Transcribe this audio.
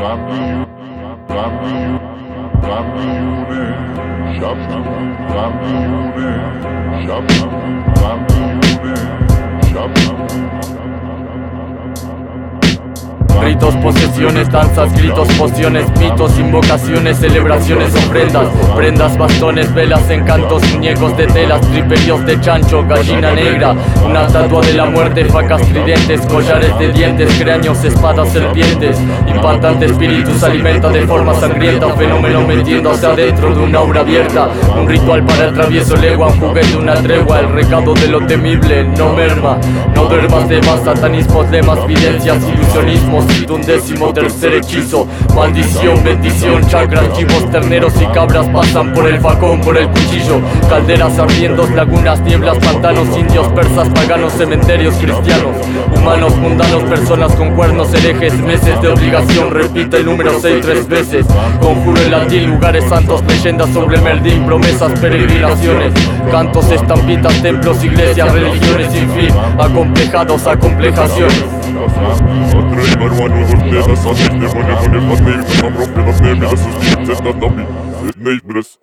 Shop, shop, shop, shop, shop, Ritos, posesiones, danzas, gritos, pociones, mitos, invocaciones, celebraciones, ofrendas, prendas, bastones, velas, encantos, muñecos de telas, triperios de chancho, gallina negra, una estatua de la muerte, facas tridentes, collares de dientes, cráneos, espadas, serpientes, impactante espíritu se alimenta de forma sangrienta, fenómeno metiéndose adentro de una obra abierta, un ritual para el travieso legua, un juguete, una tregua, el recado de lo temible, no merma, no duermas de más, satanismos, lemas, videncias, ilusionismos, un décimo tercer hechizo. Maldición, bendición, chakras, chivos, terneros y cabras pasan por el facón, por el cuchillo. Calderas, arriendos, lagunas, nieblas, pantanos, indios, persas, paganos, cementerios, cristianos. Humanos, mundanos, personas con cuernos, herejes, meses de obligación Repite el número 6 tres veces. Conjuro en latín, lugares santos, leyendas sobre Merdín, promesas, peregrinaciones. Cantos, estampitas, templos, iglesias, religiones sin fin Acomplejados, acomplejaciones. neighbors on it Never, never, never name Cause I'm rocking a name, this is deep, it's not dummy Neighbors